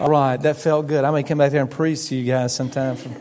All right, that felt good. I may come back there and preach to you guys sometime from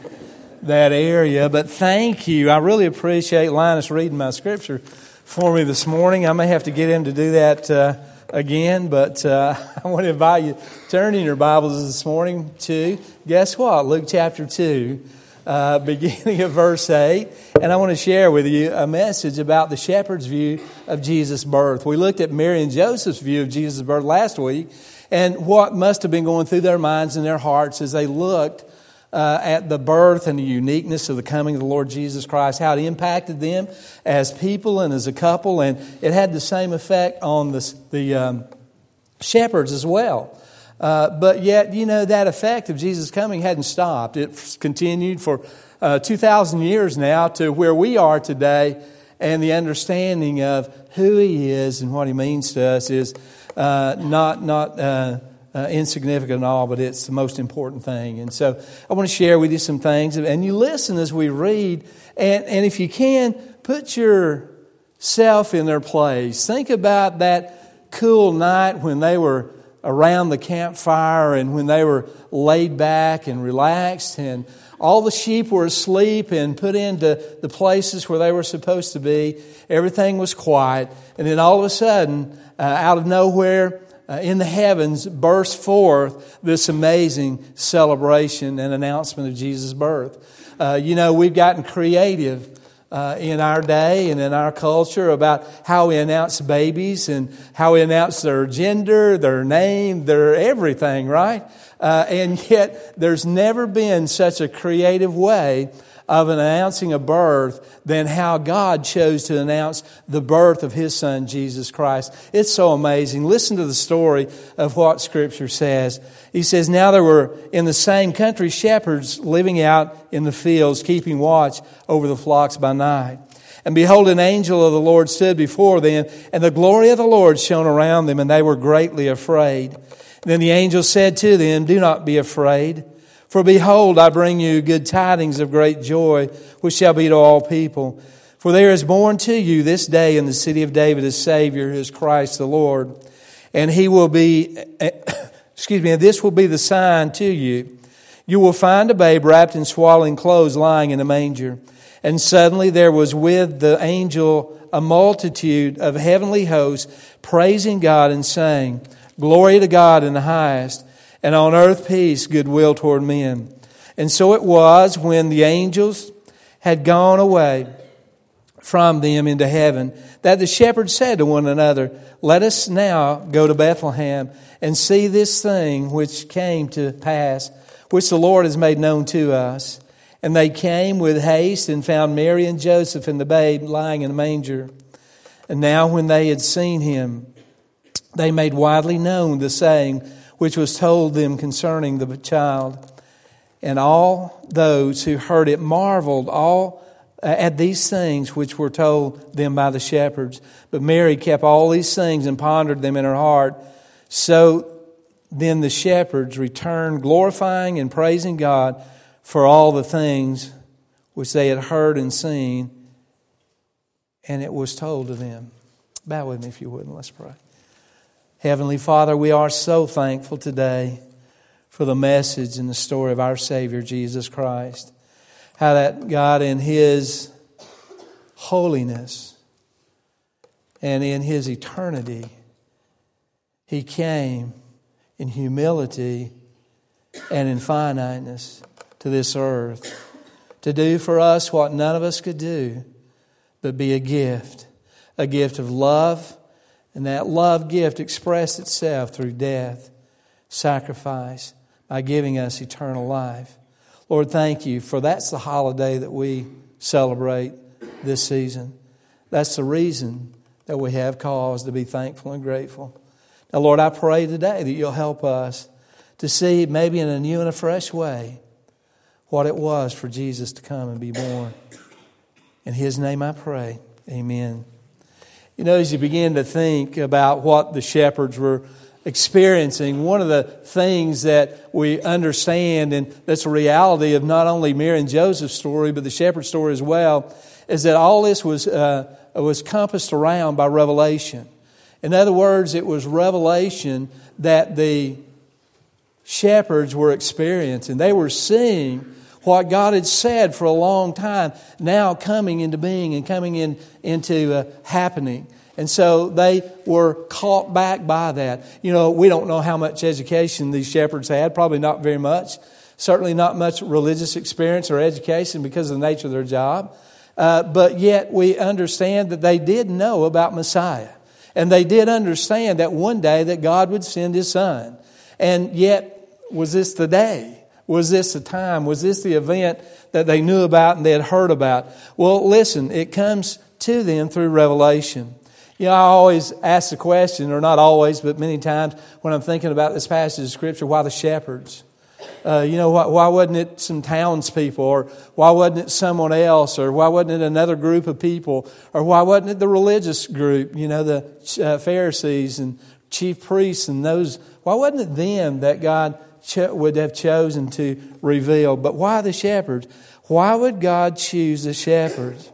that area, but thank you. I really appreciate Linus reading my scripture for me this morning. I may have to get him to do that uh, again, but uh, I want to invite you turn in your Bibles this morning to guess what? Luke chapter 2, uh, beginning of verse 8. And I want to share with you a message about the shepherd's view of Jesus' birth. We looked at Mary and Joseph's view of Jesus' birth last week and what must have been going through their minds and their hearts as they looked uh, at the birth and the uniqueness of the coming of the Lord Jesus Christ, how it impacted them as people and as a couple, and it had the same effect on the, the um, shepherds as well. Uh, but yet, you know, that effect of Jesus coming hadn't stopped. It's continued for uh, 2,000 years now to where we are today, and the understanding of who He is and what He means to us is uh, not, not uh, uh, insignificant at all, but it's the most important thing. And so I want to share with you some things. And you listen as we read. And, and if you can, put yourself in their place. Think about that cool night when they were around the campfire and when they were laid back and relaxed and all the sheep were asleep and put into the places where they were supposed to be. Everything was quiet. And then all of a sudden, uh, out of nowhere uh, in the heavens burst forth this amazing celebration and announcement of Jesus' birth. Uh, you know, we've gotten creative. Uh, in our day and in our culture about how we announce babies and how we announce their gender, their name, their everything, right? Uh, and yet, there's never been such a creative way of announcing a birth than how God chose to announce the birth of His Son, Jesus Christ. It's so amazing. Listen to the story of what Scripture says. He says, Now there were in the same country shepherds living out in the fields, keeping watch over the flocks by night. And behold, an angel of the Lord stood before them, and the glory of the Lord shone around them, and they were greatly afraid. And then the angel said to them, Do not be afraid. For behold, I bring you good tidings of great joy, which shall be to all people. For there is born to you this day in the city of David a Savior, who is Christ the Lord. And he will be, excuse me, and this will be the sign to you. You will find a babe wrapped in swaddling clothes lying in a manger. And suddenly there was with the angel a multitude of heavenly hosts praising God and saying, Glory to God in the highest and on earth peace, goodwill toward men. And so it was when the angels had gone away from them into heaven that the shepherds said to one another, Let us now go to Bethlehem and see this thing which came to pass, which the Lord has made known to us. And they came with haste and found Mary and Joseph and the babe lying in a manger. And now, when they had seen him, they made widely known the saying which was told them concerning the child. And all those who heard it marveled all uh, at these things which were told them by the shepherds. But Mary kept all these things and pondered them in her heart. So then the shepherds returned, glorifying and praising God for all the things which they had heard and seen, and it was told to them. Bow with me if you would, and let's pray. Heavenly Father, we are so thankful today for the message and the story of our Savior, Jesus Christ. How that God, in His holiness and in His eternity, He came in humility and in finiteness to this earth to do for us what none of us could do but be a gift, a gift of love and that love gift expressed itself through death, sacrifice, by giving us eternal life. Lord, thank you for that's the holiday that we celebrate this season. That's the reason that we have cause to be thankful and grateful. Now, Lord, I pray today that you'll help us to see maybe in a new and a fresh way what it was for Jesus to come and be born. In his name I pray. Amen. You know, as you begin to think about what the shepherds were experiencing, one of the things that we understand, and that's a reality of not only Mary and Joseph's story, but the shepherd story as well, is that all this was, uh, was compassed around by revelation. In other words, it was revelation that the shepherds were experiencing. They were seeing what God had said for a long time now coming into being and coming in, into uh, happening. And so they were caught back by that. You know, we don't know how much education these shepherds had, probably not very much. Certainly not much religious experience or education because of the nature of their job. Uh, but yet we understand that they did know about Messiah. And they did understand that one day that God would send his son. And yet, was this the day? Was this the time? Was this the event that they knew about and they had heard about? Well, listen, it comes to them through revelation. You know, I always ask the question, or not always, but many times when I'm thinking about this passage of Scripture, why the shepherds? Uh, you know, why, why, wasn't it some townspeople, or why wasn't it someone else, or why wasn't it another group of people, or why wasn't it the religious group, you know, the uh, Pharisees and chief priests and those? Why wasn't it them that God cho- would have chosen to reveal? But why the shepherds? Why would God choose the shepherds?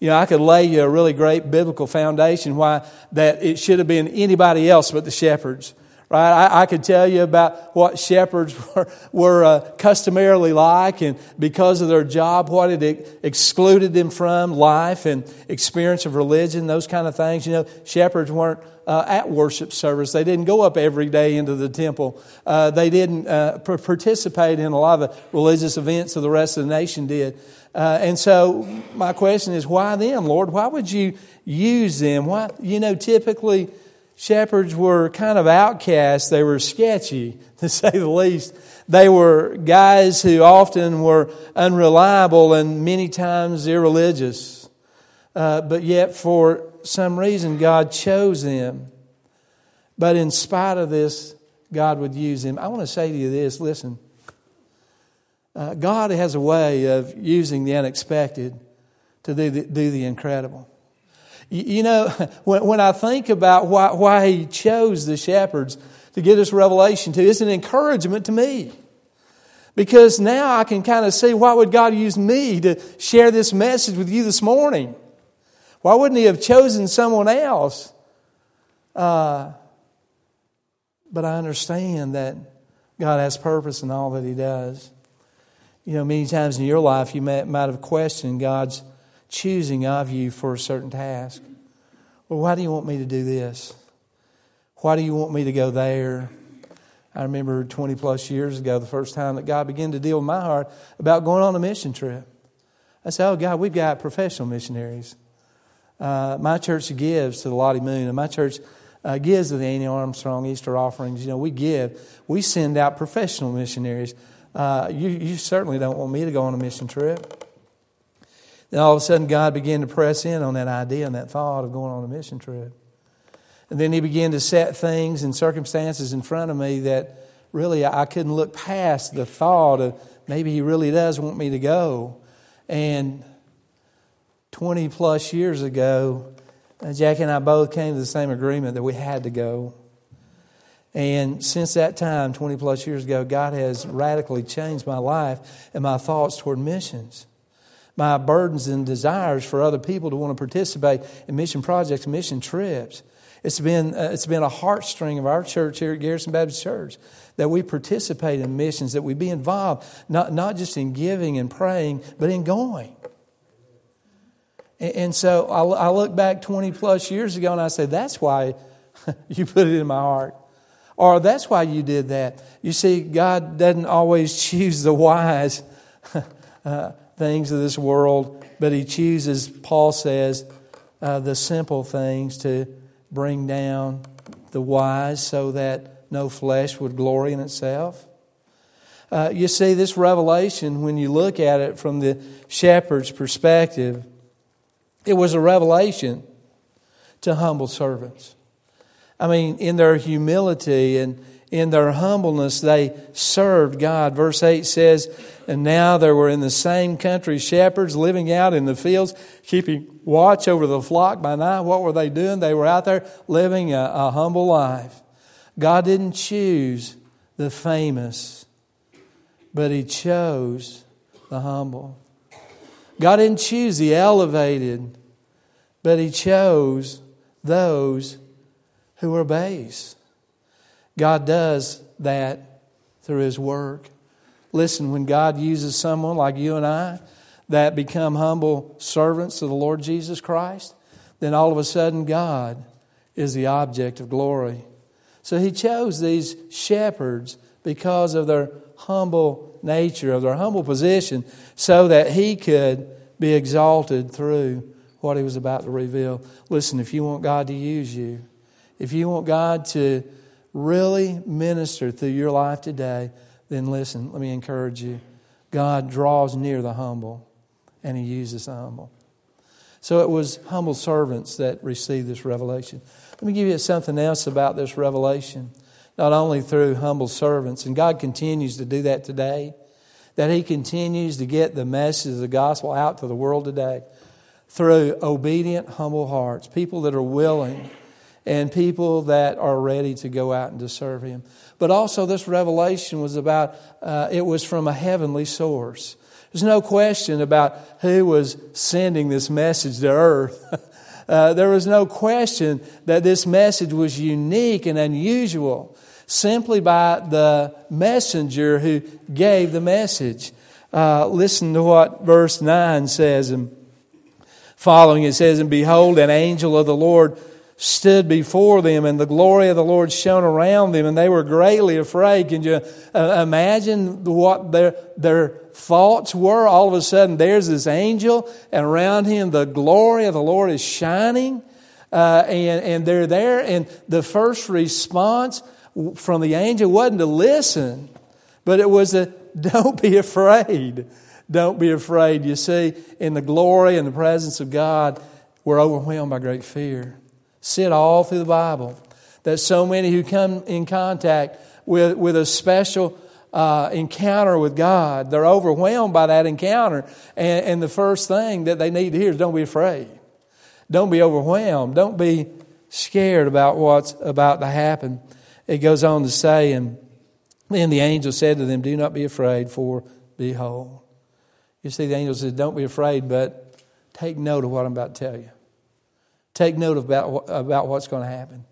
You know, I could lay you a really great biblical foundation why that it should have been anybody else but the shepherds. Right? I, I could tell you about what shepherds were, were uh, customarily like, and because of their job, what it excluded them from life and experience of religion, those kind of things. You know, shepherds weren't uh, at worship service. They didn't go up every day into the temple. Uh, they didn't uh, participate in a lot of the religious events that the rest of the nation did. Uh, and so my question is, why them, Lord? Why would you use them? Why, you know, typically shepherds were kind of outcasts. They were sketchy, to say the least. They were guys who often were unreliable and many times irreligious. Uh, but yet, for some reason, God chose them. But in spite of this, God would use them. I want to say to you this listen, uh, God has a way of using the unexpected to do the, do the incredible. You, know, when, when I think about why, why He chose the shepherds to give this revelation to, it's an encouragement to me. Because now I can kind of see why would God use me to share this message with you this morning? Why wouldn't He have chosen someone else? Uh, but I understand that God has purpose in all that He does. You know, many times in your life you might, might have questioned God's choosing of you for a certain task. Well, why do you want me to do this? Why do you want me to go there? I remember 20 plus years ago, the first time that God began to deal with my heart about going on a mission trip. I said, Oh, God, we've got professional missionaries. Uh, my church gives to the Lottie Moon, and my church uh, gives to the Annie Armstrong Easter offerings. You know, we give. We send out professional missionaries uh, you, you certainly don't want me to go on a mission trip. Then all of a sudden, God began to press in on that idea and that thought of going on a mission trip. And then He began to set things and circumstances in front of me that really I couldn't look past the thought of maybe He really does want me to go. And 20 plus years ago, uh, Jackie and I both came to the same agreement that we had to go. And since that time, 20 plus years ago, God has radically changed my life and my thoughts toward missions. My burdens and desires for other people to want to participate in mission projects, mission trips. It's been, uh, it's been a heartstring of our church here at Garrison Baptist Church that we participate in missions, that we be involved, not, not just in giving and praying, but in going. And, and so I, I look back 20 plus years ago and I say, that's why you put it in my heart. Or that's why you did that. You see, God doesn't always choose the wise uh, things of this world, but He chooses, Paul says, uh, the simple things to bring down the wise so that no flesh would glory in itself. Uh, you see, this revelation, when you look at it from the shepherd's perspective, it was a revelation to humble servants. I mean, in their humility and in their humbleness, they served God. Verse 8 says, And now there were in the same country shepherds living out in the fields, keeping watch over the flock by night. What were they doing? They were out there living a, a humble life. God didn't choose the famous, but He chose the humble. God didn't choose the elevated, but He chose those who obeys. God does that through His work. Listen, when God uses someone like you and I that become humble servants of the Lord Jesus Christ, then all of a sudden God is the object of glory. So He chose these shepherds because of their humble nature, of their humble position, so that He could be exalted through what He was about to reveal. Listen, if you want God to use you, if you want God to really minister through your life today, then listen, let me encourage you. God draws near the humble, and He uses the humble. So it was humble servants that received this revelation. Let me give you something else about this revelation. Not only through humble servants, and God continues to do that today, that He continues to get the message of the gospel out to the world today through obedient, humble hearts, people that are willing and people that are ready to go out and to serve Him. But also, this revelation was about, uh, it was from a heavenly source. There's no question about who was sending this message to earth. Uh, there was no question that this message was unique and unusual simply by the messenger who gave the message. Uh, listen to what verse 9 says and following it says, And behold, an angel of the Lord stood before them, and the glory of the Lord shone around them, and they were greatly afraid. Can you uh, imagine what their, their thoughts were? All of a sudden, there's this angel, and around him, the glory of the Lord is shining, uh, and, and they're there. And the first response from the angel wasn't to listen, but it was a don't be afraid. Don't be afraid. You see, in the glory and the presence of God, we're overwhelmed by great fear sit all through the Bible. That so many who come in contact with, with a special uh, encounter with God, they're overwhelmed by that encounter. And, and the first thing that they need to hear is don't be afraid. Don't be overwhelmed. Don't be scared about what's about to happen. It goes on to say, and then the angel said to them, Do not be afraid, for behold. You see, the angel said, Don't be afraid, but take note of what I'm about to tell you. Take note about, about what's going to happen.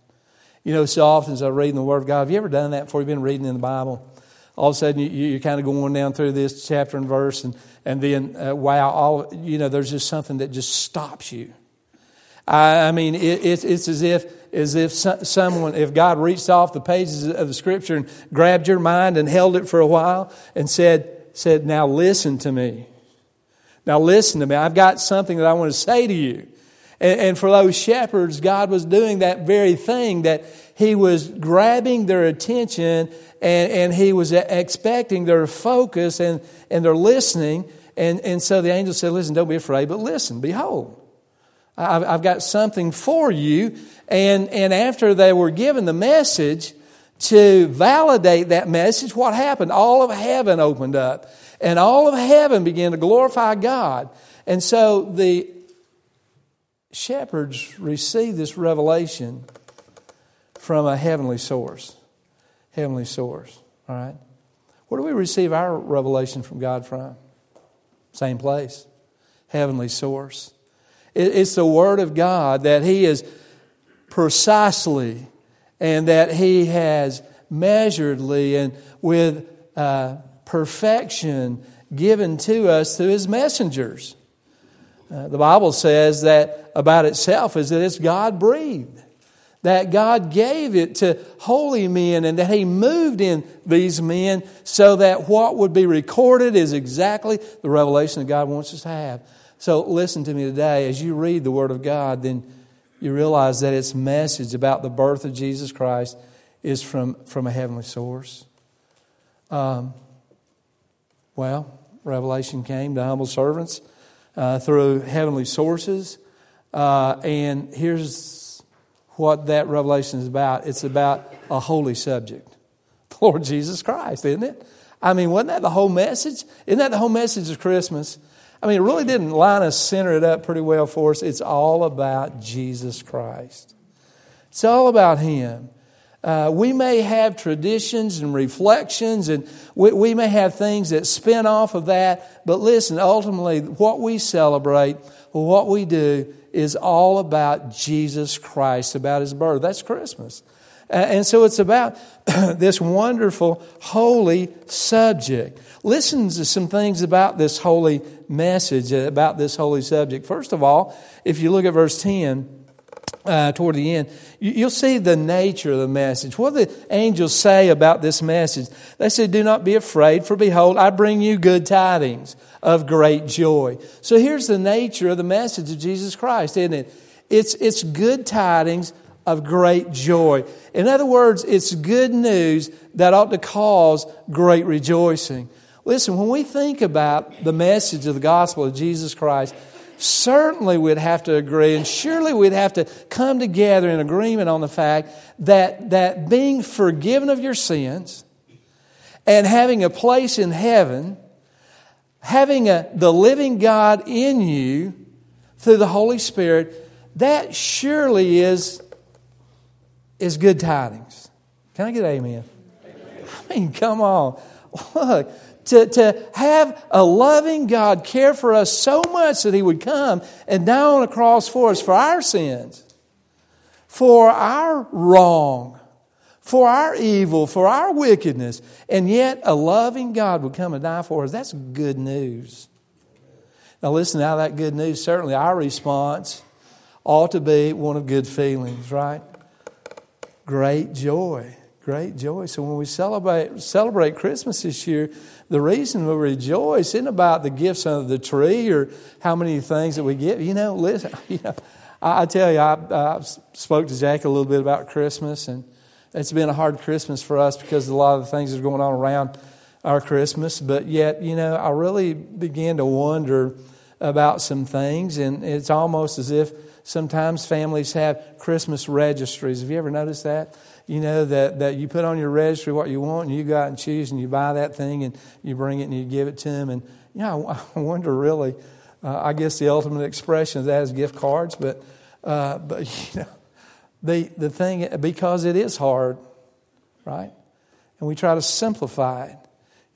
You know, so often as I read in the Word of God, have you ever done that before you've been reading in the Bible? All of a sudden, you, you're kind of going down through this chapter and verse, and, and then, uh, wow, all, you know, there's just something that just stops you. I, I mean, it, it's, it's as if, as if someone, if God reached off the pages of the Scripture and grabbed your mind and held it for a while and said, said, now listen to me. Now listen to me. I've got something that I want to say to you. And, and for those shepherds, God was doing that very thing that He was grabbing their attention and, and He was expecting their focus and, and their listening. And, and so the angel said, Listen, don't be afraid, but listen, behold. I've, I've got something for you. And, and after they were given the message, to validate that message, what happened? All of heaven opened up, and all of heaven began to glorify God. And so the shepherds receive this revelation from a heavenly source. Heavenly source, all right? Where do we receive our revelation from God from? Same place, heavenly source. It's the Word of God that He is precisely and that He has measuredly and with uh, perfection given to us through His messengers. Uh, the Bible says that about itself is that it's God breathed. That God gave it to holy men and that He moved in these men so that what would be recorded is exactly the revelation that God wants us to have. So listen to me today. As you read the Word of God, then you realize that its message about the birth of Jesus Christ is from, from a heavenly source. Um, well, revelation came to humble servants uh, through heavenly sources. Uh, and here's what that revelation is about it's about a holy subject the Lord Jesus Christ, isn't it? I mean, wasn't that the whole message? Isn't that the whole message of Christmas? I mean, it really didn't Linus, center it up pretty well for us. It's all about Jesus Christ. It's all about Him. Uh, we may have traditions and reflections, and we, we may have things that spin off of that, but listen, ultimately, what we celebrate, what we do, is all about Jesus Christ, about His birth. That's Christmas. and so it's about this wonderful, holy subject. Listen to some things about this holy message, uh, about this holy subject. First of all, if you look at verse 10, uh, toward the end, you'll see the nature of the message. What the angels say about this message? They say, Do not be afraid, for behold, I bring you good tidings of great joy. So here's the nature of the message of Jesus Christ, isn't it? It's, it's good tidings of great joy. In other words, it's good news that ought to cause great rejoicing. Listen, when we think about the message of the gospel of Jesus Christ, certainly we'd have to agree, and surely we'd have to come together in agreement on the fact that, that being forgiven of your sins and having a place in heaven, having a, the living God in you through the Holy Spirit, that surely is, is good tidings. Can I get amen? amen? I mean, come on. Look, to, to have a loving God care for us so much that He would come and die on a cross for us for our sins, for our wrong, for our evil, for our wickedness, and yet a loving God would come and die for us. That's good news. Now, listen, now that good news, certainly our response ought to be one of good feelings, right? Great joy great joy. So when we celebrate celebrate Christmas this year, the reason we rejoice isn't about the gifts under the tree or how many things that we get. You know, listen, you know, I, I tell you, I, I, spoke to Jack a little bit about Christmas, and it's been a hard Christmas for us because a lot of the things that are going on around our Christmas. But yet, you know, I really began to wonder about some things, and it's almost as if sometimes families have Christmas registries. Have you ever noticed that? You know, that, that you put on your registry what you want and you go out and choose and you buy that thing and you bring it and you give it to them. And, you know, I, wonder really, uh, I guess the ultimate expression of that is gift cards, but, uh, but you know, the, the thing, because it is hard, right? And we try to simplify it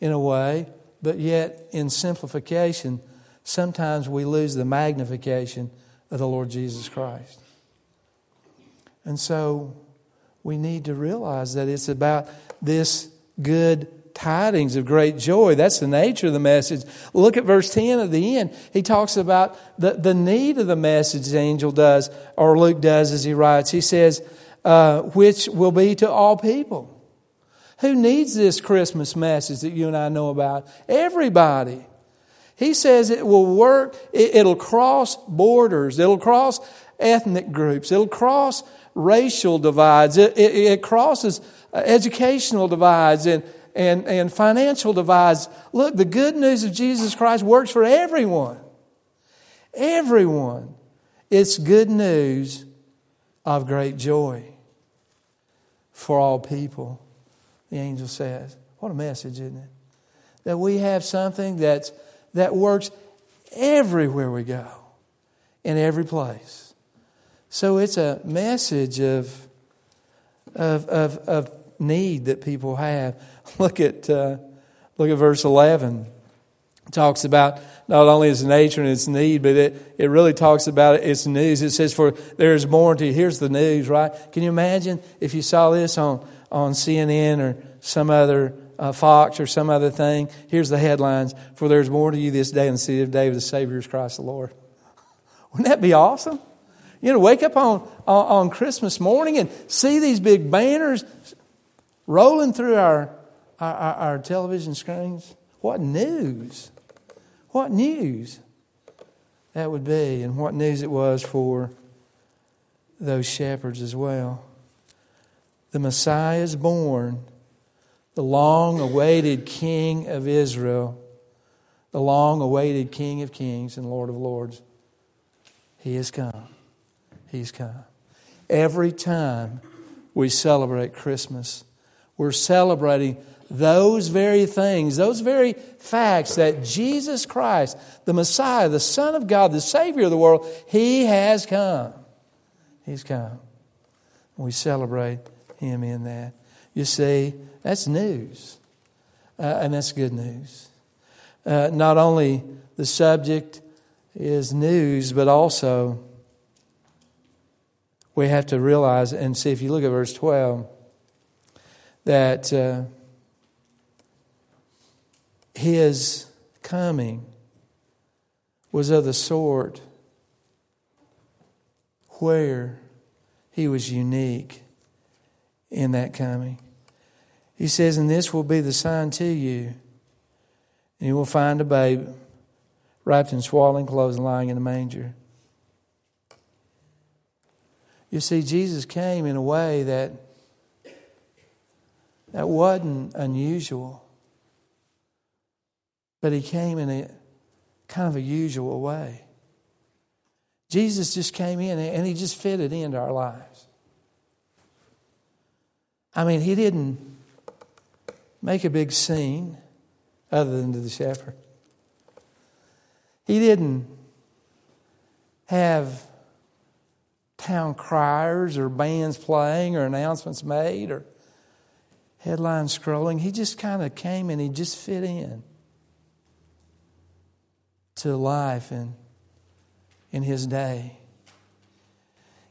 in a way, but yet in simplification, sometimes we lose the magnification of the Lord Jesus Christ. And so we need to realize that it's about this good tidings of great joy. That's the nature of the message. Look at verse 10 at the end. He talks about the, the need of the message the angel does, or Luke does as he writes. He says, uh, which will be to all people. Who needs this Christmas message that you and I know about? Everybody. He says it will work, it, it'll cross borders, it'll cross ethnic groups, it'll cross racial divides, it, it, it crosses uh, educational divides and, and, and financial divides. Look, the good news of Jesus Christ works for everyone. Everyone. It's good news of great joy for all people, the angel says. What a message, isn't it? That we have something that's, that works everywhere we go, in every place. So it's a message of, of, of, of need that people have. Look at, uh, look at verse 11. It talks about not only its nature and its need, but it, it really talks about its news. It says, For there is more to you. Here's the news, right? Can you imagine if you saw this on, on CNN or some other uh, Fox or some other thing? Here's the headlines For there is more to you this day in the city of David, the Savior is Christ the Lord. Wouldn't that be awesome? You know, wake up on, on, Christmas morning and see these big banners rolling through our, our, our television screens. What news! What news that would be, and what news it was for those shepherds as well. The Messiah is born, the long awaited King of Israel, the long awaited King of Kings and Lord of Lords. He has come. He's come. Every time we celebrate Christmas, we're celebrating those very things, those very facts that Jesus Christ, the Messiah, the Son of God, the Savior of the world, He has come. He's come. We celebrate Him in that. You see, that's news. Uh, and that's good news. Uh, not only the subject is news, but also we have to realize and see if you look at verse 12, that uh, his coming was of the sort where he was unique in that coming. He says, And this will be the sign to you. And you will find a babe wrapped in swaddling clothes lying in a manger. You see, Jesus came in a way that that wasn't unusual. But he came in a kind of a usual way. Jesus just came in and he just fitted into our lives. I mean, he didn't make a big scene other than to the shepherd. He didn't have town criers or bands playing or announcements made or headlines scrolling. He just kind of came and he just fit in to life in, in his day.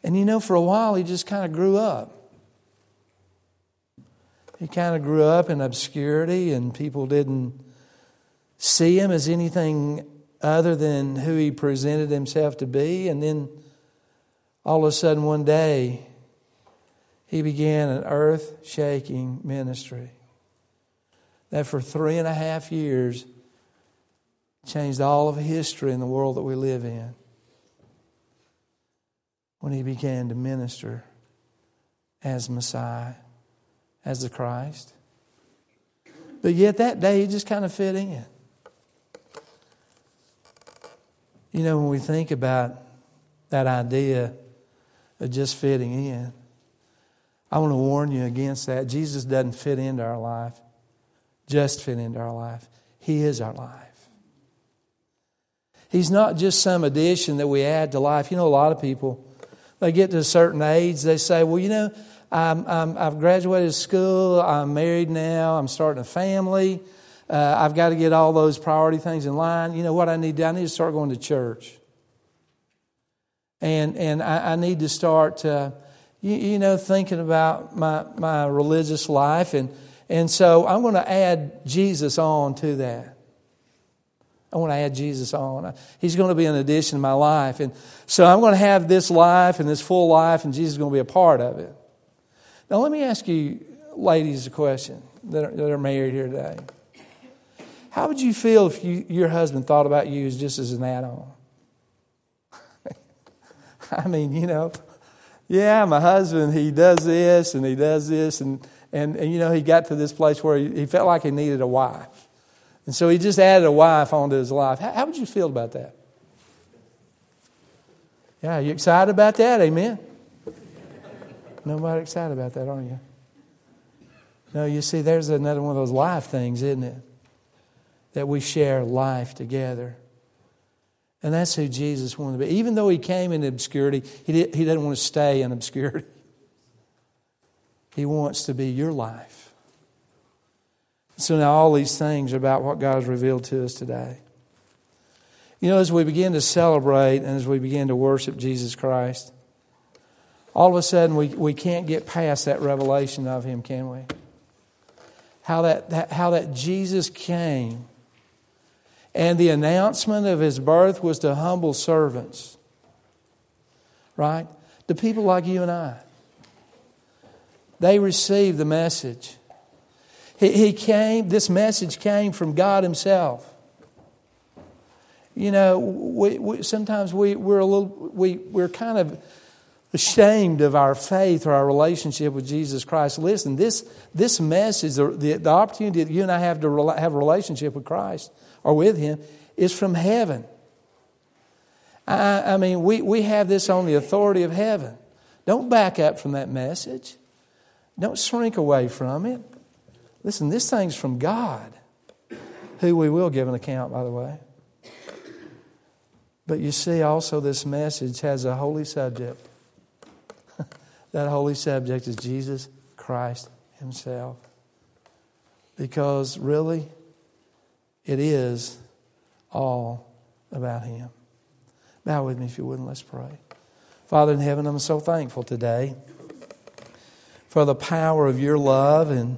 And you know, for a while, he just kind of grew up. He kind of grew up in obscurity, and people didn't see him as anything other than who he presented himself to be. And then all of a sudden, one day, he began an earth shaking ministry that for three and a half years changed all of history in the world that we live in. When he began to minister as Messiah, as the Christ. But yet that day he just kind of fit in. You know, when we think about that idea of just fitting in. I want to warn you against that. Jesus doesn't fit into our life, just fit into our life. He is our life. He's not just some addition that we add to life. You know, a lot of people, they get to a certain age, they say, well, you know, I'm, I've graduated school, I'm married now, I'm starting a family, uh, I've got to get all those priority things in line. You know what I need to? I need to start going to church and and I, I need to start, you, you, know, thinking about my my religious life, and and so I'm going to add Jesus on to that. I want to add Jesus on. He's going to be an addition to my life, and so I'm going to have this life and this full life, and Jesus is going to be a part of it. Now, let me ask you, ladies, a question that are, that are married here today. How would you feel if you, your husband thought about you as just as an add-on? I mean, you know, yeah, my husband, he does this and he does this. And, and, and you know, he got to this place where he, he, felt like he needed a wife. And so he just added a wife onto his life. How, how would you feel about that? Yeah, you excited about that? Amen? Nobody excited about that, aren't you? No, you see, there's another one of those life things, isn't it? That we share life together. And that's who Jesus wanted to be. Even though he came in obscurity, he, did, he doesn't want to stay in obscurity. He wants to be your life. So now all these things are about what God has revealed to us today. You know, as we begin to celebrate and as we begin to worship Jesus Christ, all of a sudden we, we can't get past that revelation of Him, can we? How that, that, how that Jesus came and the announcement of his birth was to humble servants. Right? To people like you and I. They received the message. He, he came, this message came from God Himself. You know, we, we, sometimes we, we're a little, we, we're kind of ashamed of our faith or our relationship with Jesus Christ. Listen, this, this message, the, the, opportunity that you and I have to have a relationship with Christ, or with Him is from heaven. I, I mean, we, we have this on the authority of heaven. Don't back up from that message, don't shrink away from it. Listen, this thing's from God, who we will give an account, by the way. But you see, also, this message has a holy subject. That holy subject is Jesus Christ Himself. Because really, it is all about Him. Bow with me if you would, and let's pray. Father in heaven, I'm so thankful today for the power of your love and